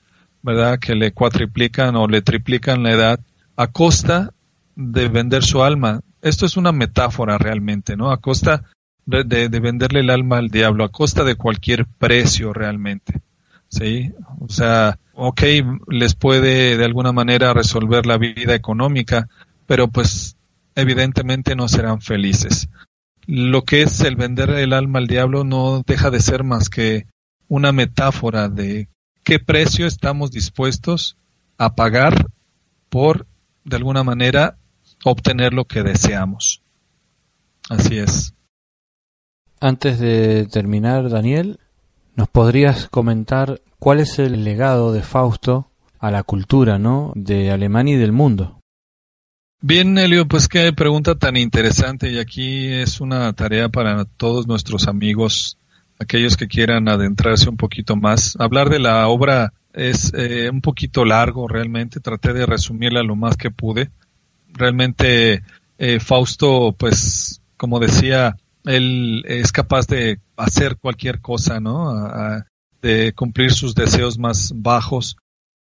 ¿verdad? Que le cuatriplican o le triplican la edad a costa de vender su alma. Esto es una metáfora realmente, ¿no? A costa de, de venderle el alma al diablo, a costa de cualquier precio realmente. ¿sí? O sea, ok, les puede de alguna manera resolver la vida económica, pero pues evidentemente no serán felices. Lo que es el vender el alma al diablo no deja de ser más que una metáfora de qué precio estamos dispuestos a pagar por, de alguna manera, obtener lo que deseamos. Así es. Antes de terminar, Daniel, ¿Nos podrías comentar cuál es el legado de Fausto a la cultura, ¿no? De Alemania y del mundo. Bien, Elio, pues qué pregunta tan interesante y aquí es una tarea para todos nuestros amigos, aquellos que quieran adentrarse un poquito más. Hablar de la obra es eh, un poquito largo realmente, traté de resumirla lo más que pude. Realmente eh, Fausto, pues como decía, él es capaz de hacer cualquier cosa, ¿no? de cumplir sus deseos más bajos.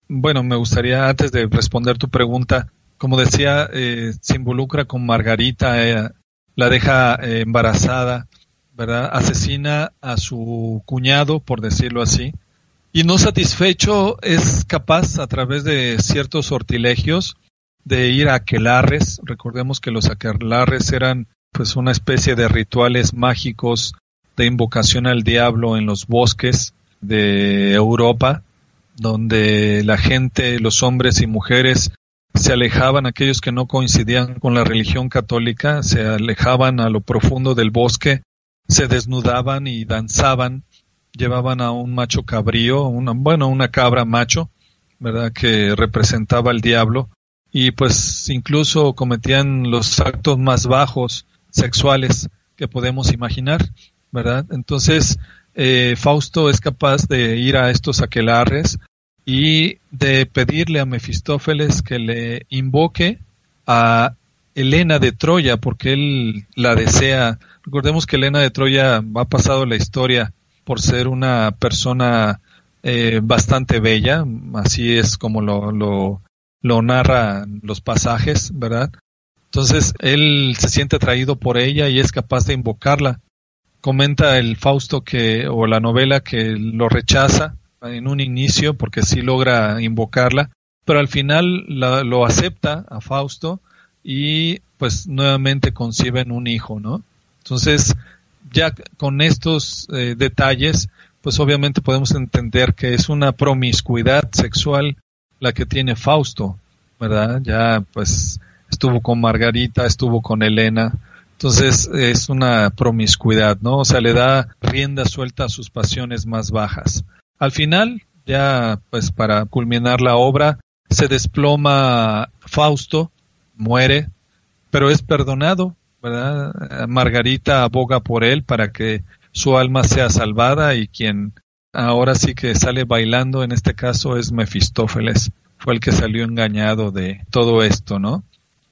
Bueno, me gustaría, antes de responder tu pregunta, como decía, eh, se involucra con Margarita, la deja eh, embarazada, ¿verdad? Asesina a su cuñado, por decirlo así. Y no satisfecho, es capaz, a través de ciertos sortilegios, de ir a aquelarres. Recordemos que los aquelarres eran pues una especie de rituales mágicos de invocación al diablo en los bosques de Europa, donde la gente, los hombres y mujeres se alejaban, aquellos que no coincidían con la religión católica, se alejaban a lo profundo del bosque, se desnudaban y danzaban, llevaban a un macho cabrío, una, bueno, una cabra macho, ¿verdad? Que representaba al diablo, y pues incluso cometían los actos más bajos sexuales que podemos imaginar, ¿verdad? Entonces, eh, Fausto es capaz de ir a estos aquelarres y de pedirle a Mefistófeles que le invoque a Helena de Troya, porque él la desea. Recordemos que Helena de Troya ha pasado la historia por ser una persona eh, bastante bella, así es como lo, lo, lo narra los pasajes, ¿verdad? Entonces él se siente atraído por ella y es capaz de invocarla. Comenta el Fausto que, o la novela que lo rechaza en un inicio porque sí logra invocarla, pero al final lo acepta a Fausto y pues nuevamente conciben un hijo, ¿no? Entonces, ya con estos eh, detalles, pues obviamente podemos entender que es una promiscuidad sexual la que tiene Fausto, ¿verdad? Ya pues estuvo con Margarita, estuvo con Elena. Entonces es una promiscuidad, ¿no? O sea, le da rienda suelta a sus pasiones más bajas. Al final, ya pues para culminar la obra, se desploma Fausto, muere, pero es perdonado, ¿verdad? Margarita aboga por él para que su alma sea salvada y quien ahora sí que sale bailando en este caso es Mefistófeles. Fue el que salió engañado de todo esto, ¿no?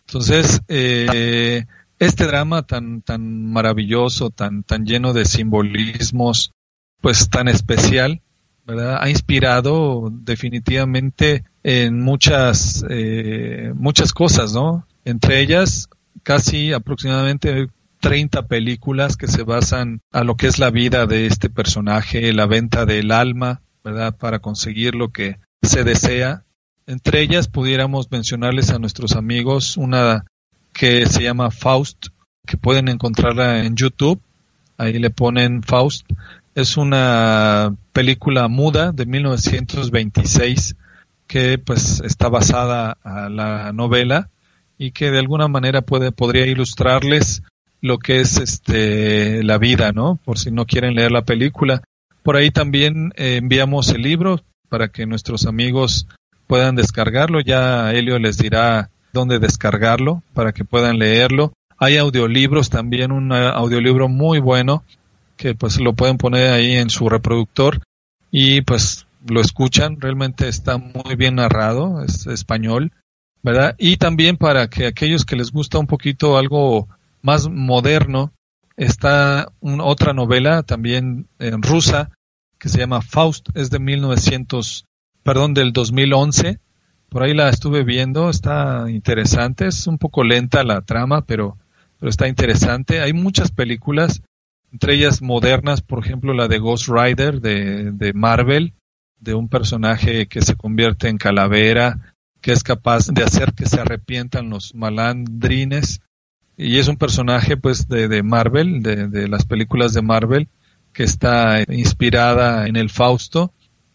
Entonces, eh, este drama tan, tan maravilloso, tan, tan lleno de simbolismos, pues tan especial, ¿verdad? Ha inspirado definitivamente en muchas, eh, muchas cosas, ¿no? Entre ellas, casi aproximadamente 30 películas que se basan a lo que es la vida de este personaje, la venta del alma, ¿verdad? Para conseguir lo que se desea entre ellas pudiéramos mencionarles a nuestros amigos una que se llama Faust que pueden encontrarla en YouTube. Ahí le ponen Faust. Es una película muda de 1926 que pues está basada a la novela y que de alguna manera puede podría ilustrarles lo que es este la vida, ¿no? Por si no quieren leer la película. Por ahí también eh, enviamos el libro para que nuestros amigos puedan descargarlo. Ya Helio les dirá dónde descargarlo para que puedan leerlo. Hay audiolibros también, un audiolibro muy bueno que pues lo pueden poner ahí en su reproductor y pues lo escuchan. Realmente está muy bien narrado, es español, ¿verdad? Y también para que aquellos que les gusta un poquito algo más moderno, está otra novela también en rusa que se llama Faust, es de 1900, perdón, del 2011. Por ahí la estuve viendo, está interesante, es un poco lenta la trama, pero, pero está interesante. Hay muchas películas, entre ellas modernas, por ejemplo la de Ghost Rider de, de Marvel, de un personaje que se convierte en calavera, que es capaz de hacer que se arrepientan los malandrines. Y es un personaje pues de, de Marvel, de, de las películas de Marvel, que está inspirada en el Fausto.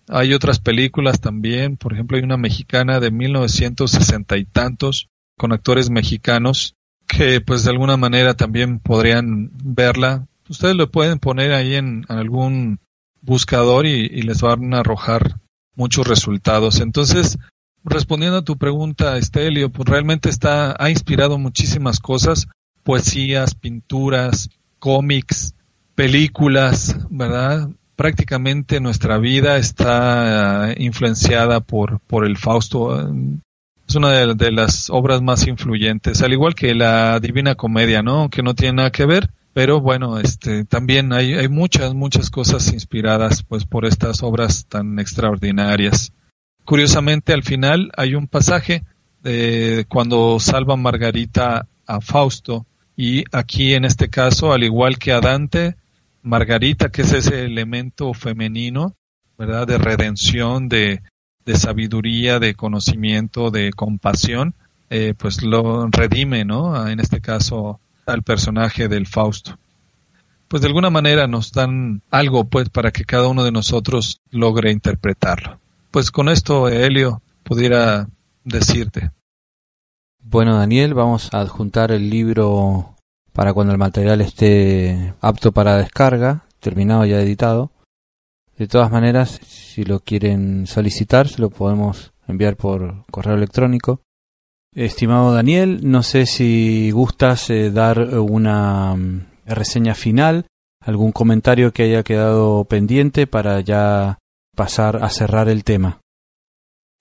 Hay otras películas también, por ejemplo hay una mexicana de 1960 y tantos con actores mexicanos que pues de alguna manera también podrían verla. Ustedes lo pueden poner ahí en algún buscador y, les van a arrojar muchos resultados. Entonces, respondiendo a tu pregunta, Estelio, pues realmente está, ha inspirado muchísimas cosas, poesías, pinturas, cómics, películas, ¿verdad? Prácticamente nuestra vida está eh, influenciada por, por el Fausto. Es una de, las obras más influyentes, al igual que la Divina Comedia, ¿no? Aunque no tiene nada que ver, pero bueno, este, también hay, hay muchas, muchas cosas inspiradas, pues, por estas obras tan extraordinarias. Curiosamente, al final hay un pasaje de cuando salva Margarita a Fausto, y aquí en este caso, al igual que a Dante, Margarita, que es ese elemento femenino, ¿verdad? De redención, de, de sabiduría, de conocimiento, de compasión, eh, pues lo redime, ¿no? En este caso, al personaje del Fausto. Pues de alguna manera nos dan algo, pues, para que cada uno de nosotros logre interpretarlo. Pues con esto, Helio, pudiera decirte. Bueno, Daniel, vamos a adjuntar el libro para cuando el material esté apto para descarga, terminado ya editado. De todas maneras, si lo quieren solicitar, se lo podemos enviar por correo electrónico. Estimado Daniel, no sé si gustas eh, dar una mm, reseña final, algún comentario que haya quedado pendiente para ya pasar a cerrar el tema.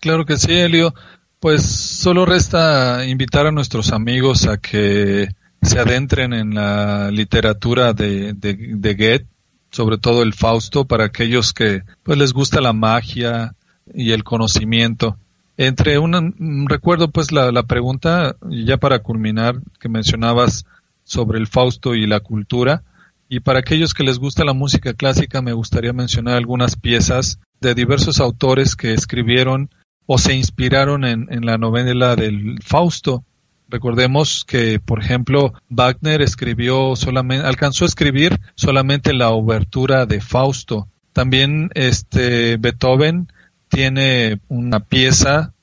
Claro que sí, Elio. Pues solo resta invitar a nuestros amigos a que se adentren en la literatura de, Goethe, sobre todo el Fausto, para aquellos que pues les gusta la magia y el conocimiento. Entre un recuerdo pues la, la pregunta, ya para culminar, que mencionabas sobre el Fausto y la cultura, y para aquellos que les gusta la música clásica me gustaría mencionar algunas piezas de diversos autores que escribieron o se inspiraron en, la novela del Fausto. Recordemos que, por ejemplo, Wagner escribió alcanzó a escribir solamente la obertura de Fausto. También este Beethoven tiene una pieza,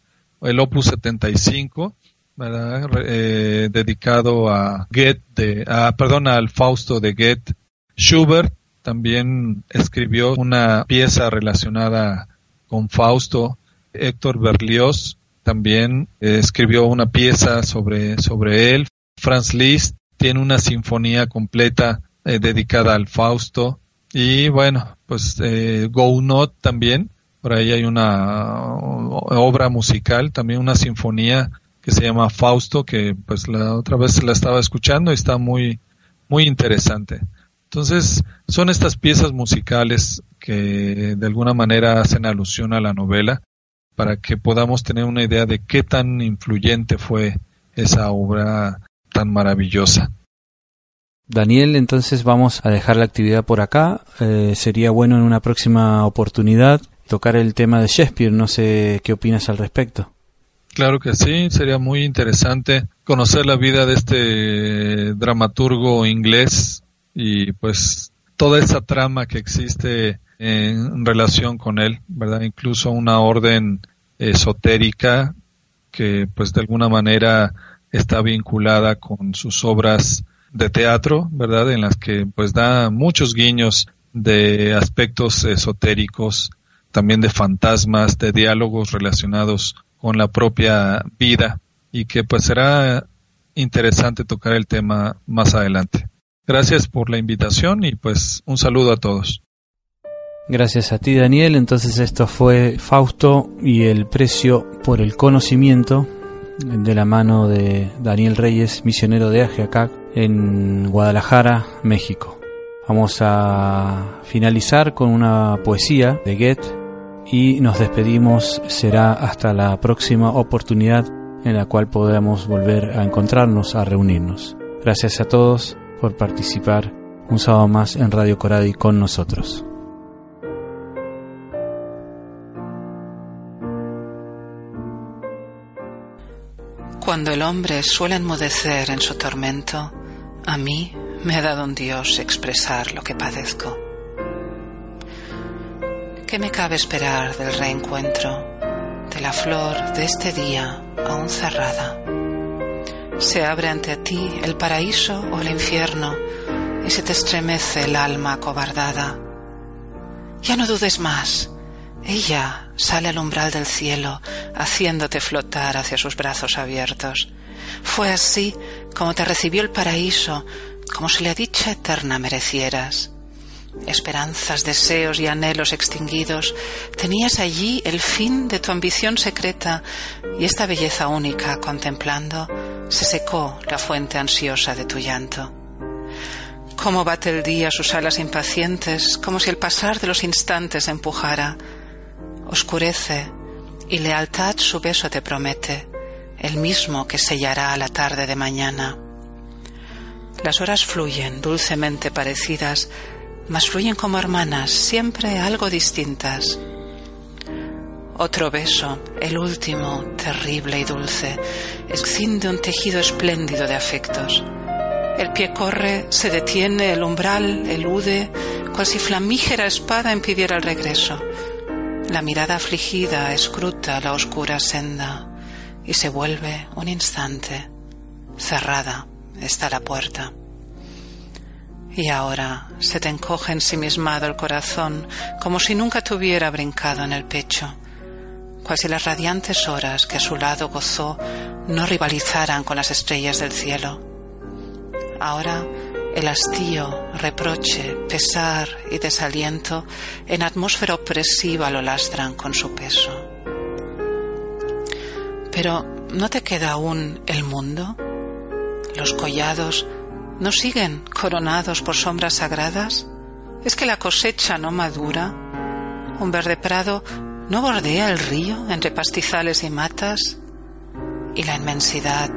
el Opus 75, ¿verdad? Eh, dedicado a Goethe, a, perdón, al Fausto de Goethe. Schubert también escribió una pieza relacionada con Fausto. Héctor Berlioz también eh, escribió una pieza sobre, sobre él. Franz Liszt tiene una sinfonía completa eh, dedicada al Fausto. Y bueno, pues eh, Gounod también, por ahí hay una obra musical, también una sinfonía que se llama Fausto, que pues la otra vez la estaba escuchando y está muy, muy interesante. Entonces, son estas piezas musicales que de alguna manera hacen alusión a la novela para que podamos tener una idea de qué tan influyente fue esa obra tan maravillosa. Daniel, entonces vamos a dejar la actividad por acá. Eh, sería bueno en una próxima oportunidad tocar el tema de Shakespeare. No sé qué opinas al respecto. Claro que sí, sería muy interesante conocer la vida de este dramaturgo inglés y pues toda esa trama que existe en relación con él, ¿verdad? Incluso una orden esotérica que pues de alguna manera está vinculada con sus obras de teatro, ¿verdad? En las que pues da muchos guiños de aspectos esotéricos, también de fantasmas, de diálogos relacionados con la propia vida y que pues será interesante tocar el tema más adelante. Gracias por la invitación y pues un saludo a todos. Gracias a ti Daniel, entonces esto fue Fausto y el precio por el conocimiento de la mano de Daniel Reyes, misionero de Ajiacac en Guadalajara, México. Vamos a finalizar con una poesía de Goethe y nos despedimos. Será hasta la próxima oportunidad en la cual podamos volver a encontrarnos, a reunirnos. Gracias a todos por participar un sábado más en Radio Coradi con nosotros. Cuando el hombre suele enmudecer en su tormento, a mí me ha dado un Dios expresar lo que padezco. ¿Qué me cabe esperar del reencuentro, de la flor de este día aún cerrada? Se abre ante ti el paraíso o el infierno y se te estremece el alma acobardada. Ya no dudes más. Ella sale al umbral del cielo, haciéndote flotar hacia sus brazos abiertos. Fue así como te recibió el paraíso, como si la dicha eterna merecieras esperanzas, deseos y anhelos extinguidos, tenías allí el fin de tu ambición secreta y esta belleza única contemplando se secó la fuente ansiosa de tu llanto. Cómo bate el día sus alas impacientes, como si el pasar de los instantes empujara. Oscurece y lealtad su beso te promete, el mismo que sellará a la tarde de mañana. Las horas fluyen dulcemente parecidas mas fluyen como hermanas, siempre algo distintas. Otro beso, el último, terrible y dulce, exciende un tejido espléndido de afectos. El pie corre, se detiene, el umbral elude, cual si flamígera espada impidiera el regreso. La mirada afligida escruta la oscura senda y se vuelve un instante. Cerrada está la puerta. Y ahora se te encoge ensimismado el corazón como si nunca te hubiera brincado en el pecho, cual si las radiantes horas que a su lado gozó no rivalizaran con las estrellas del cielo. Ahora el hastío, reproche, pesar y desaliento en atmósfera opresiva lo lastran con su peso. Pero ¿no te queda aún el mundo? Los collados ¿No siguen coronados por sombras sagradas? ¿Es que la cosecha no madura? ¿Un verde prado no bordea el río entre pastizales y matas? ¿Y la inmensidad,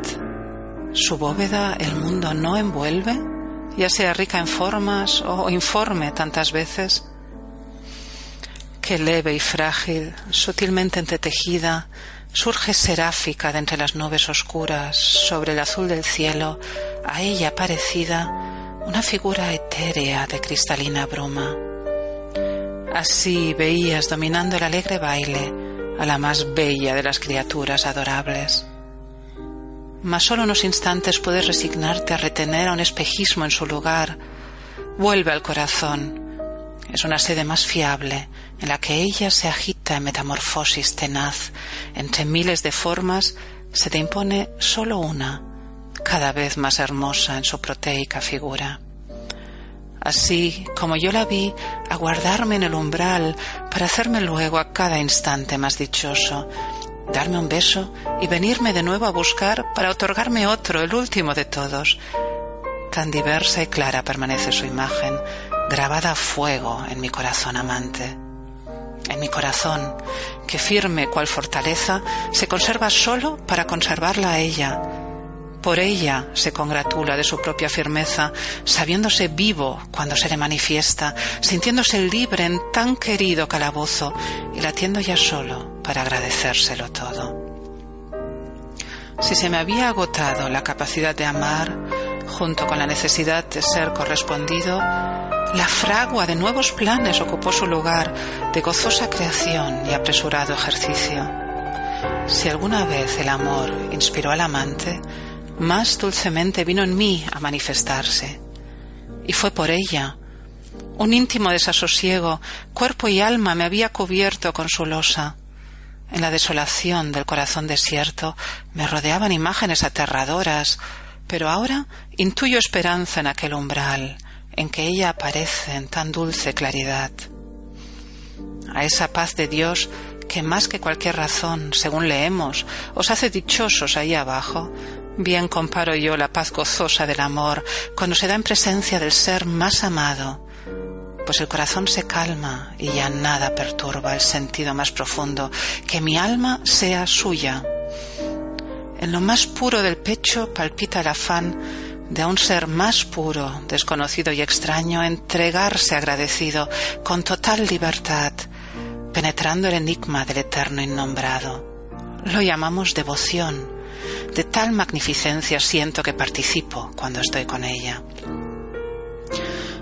su bóveda, el mundo no envuelve, ya sea rica en formas o informe tantas veces? Qué leve y frágil, sutilmente entretejida, surge seráfica de entre las nubes oscuras sobre el azul del cielo, a ella parecida una figura etérea de cristalina bruma. Así veías dominando el alegre baile a la más bella de las criaturas adorables. Mas solo unos instantes puedes resignarte a retener a un espejismo en su lugar. Vuelve al corazón. Es una sede más fiable en la que ella se agita en metamorfosis tenaz. Entre miles de formas se te impone solo una, cada vez más hermosa en su proteica figura. Así como yo la vi aguardarme en el umbral para hacerme luego a cada instante más dichoso, darme un beso y venirme de nuevo a buscar para otorgarme otro, el último de todos. Tan diversa y clara permanece su imagen, grabada a fuego en mi corazón amante. En mi corazón, que firme cual fortaleza, se conserva solo para conservarla a ella, por ella se congratula de su propia firmeza, sabiéndose vivo cuando se le manifiesta, sintiéndose libre en tan querido calabozo y latiendo ya solo para agradecérselo todo. Si se me había agotado la capacidad de amar, junto con la necesidad de ser correspondido, la fragua de nuevos planes ocupó su lugar de gozosa creación y apresurado ejercicio. Si alguna vez el amor inspiró al amante, más dulcemente vino en mí a manifestarse. Y fue por ella. Un íntimo desasosiego, cuerpo y alma me había cubierto con su losa. En la desolación del corazón desierto me rodeaban imágenes aterradoras, pero ahora intuyo esperanza en aquel umbral, en que ella aparece en tan dulce claridad. A esa paz de Dios que más que cualquier razón, según leemos, os hace dichosos ahí abajo, bien comparo yo la paz gozosa del amor cuando se da en presencia del ser más amado, pues el corazón se calma y ya nada perturba el sentido más profundo, que mi alma sea suya. En lo más puro del pecho palpita el afán de un ser más puro, desconocido y extraño, entregarse agradecido, con total libertad, penetrando el enigma del eterno innombrado. Lo llamamos devoción. De tal magnificencia siento que participo cuando estoy con ella.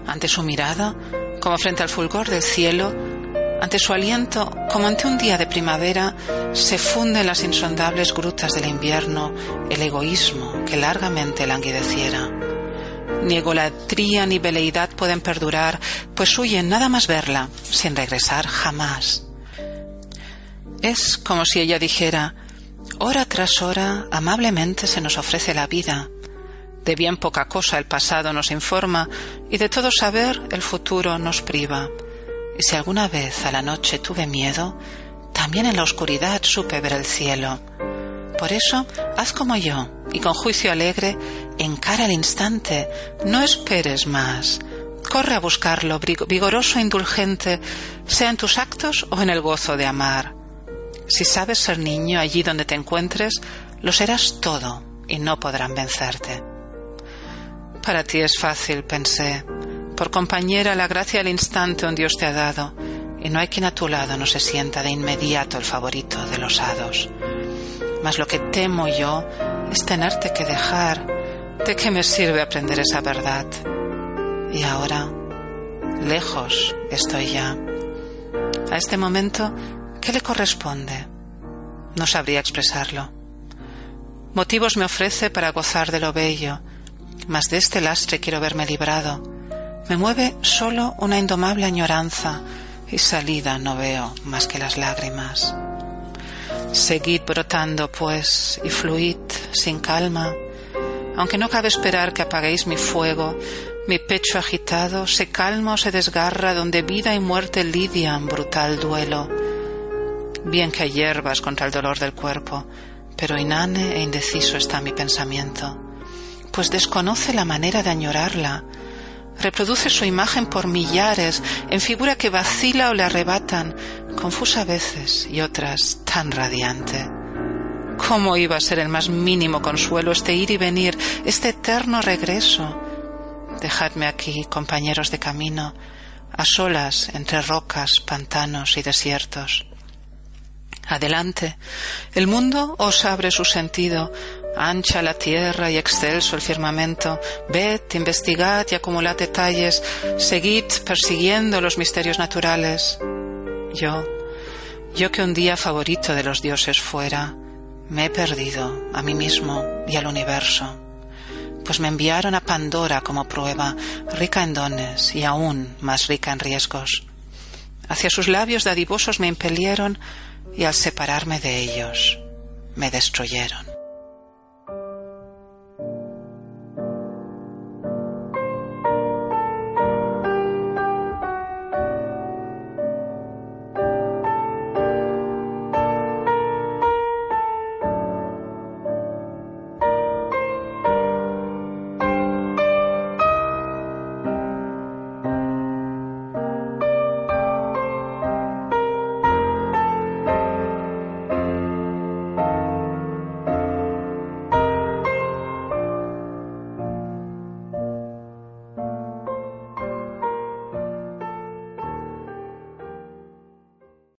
Ante su mirada, como frente al fulgor del cielo, ante su aliento, como ante un día de primavera, se funde en las insondables grutas del invierno el egoísmo que largamente languideciera. Ni egolatría ni veleidad pueden perdurar, pues huyen nada más verla, sin regresar jamás. Es como si ella dijera, hora tras hora, amablemente se nos ofrece la vida. De bien poca cosa el pasado nos informa y de todo saber el futuro nos priva. Y si alguna vez a la noche tuve miedo, también en la oscuridad supe ver el cielo. Por eso, haz como yo, y con juicio alegre, encara el instante, no esperes más. Corre a buscarlo, vigoroso e indulgente, sea en tus actos o en el gozo de amar. Si sabes ser niño allí donde te encuentres, lo serás todo y no podrán vencerte. Para ti es fácil, pensé, por compañera la gracia al instante un Dios te ha dado, y no hay quien a tu lado no se sienta de inmediato el favorito de los hados. Mas lo que temo yo es tenerte que dejar. ¿De qué me sirve aprender esa verdad? Y ahora, lejos estoy ya. A este momento, ¿qué le corresponde? No sabría expresarlo. Motivos me ofrece para gozar de lo bello, mas de este lastre quiero verme librado me mueve solo una indomable añoranza y salida no veo más que las lágrimas. Seguid brotando, pues, y fluid sin calma, aunque no cabe esperar que apaguéis mi fuego, mi pecho agitado se calma o se desgarra donde vida y muerte lidian brutal duelo. Bien que hierbas contra el dolor del cuerpo, pero inane e indeciso está mi pensamiento, pues desconoce la manera de añorarla, reproduce su imagen por millares, en figura que vacila o le arrebatan, confusa a veces y otras tan radiante. ¿Cómo iba a ser el más mínimo consuelo este ir y venir, este eterno regreso? Dejadme aquí, compañeros de camino, a solas entre rocas, pantanos y desiertos. Adelante, el mundo os abre su sentido, ancha la tierra y excelso el firmamento, ved, investigad y acumulad detalles, seguid persiguiendo los misterios naturales. Yo, yo que un día favorito de los dioses fuera, me he perdido a mí mismo y al universo, pues me enviaron a Pandora como prueba, rica en dones y aún más rica en riesgos. Hacia sus labios dadivosos me impelieron y al separarme de ellos me destruyeron.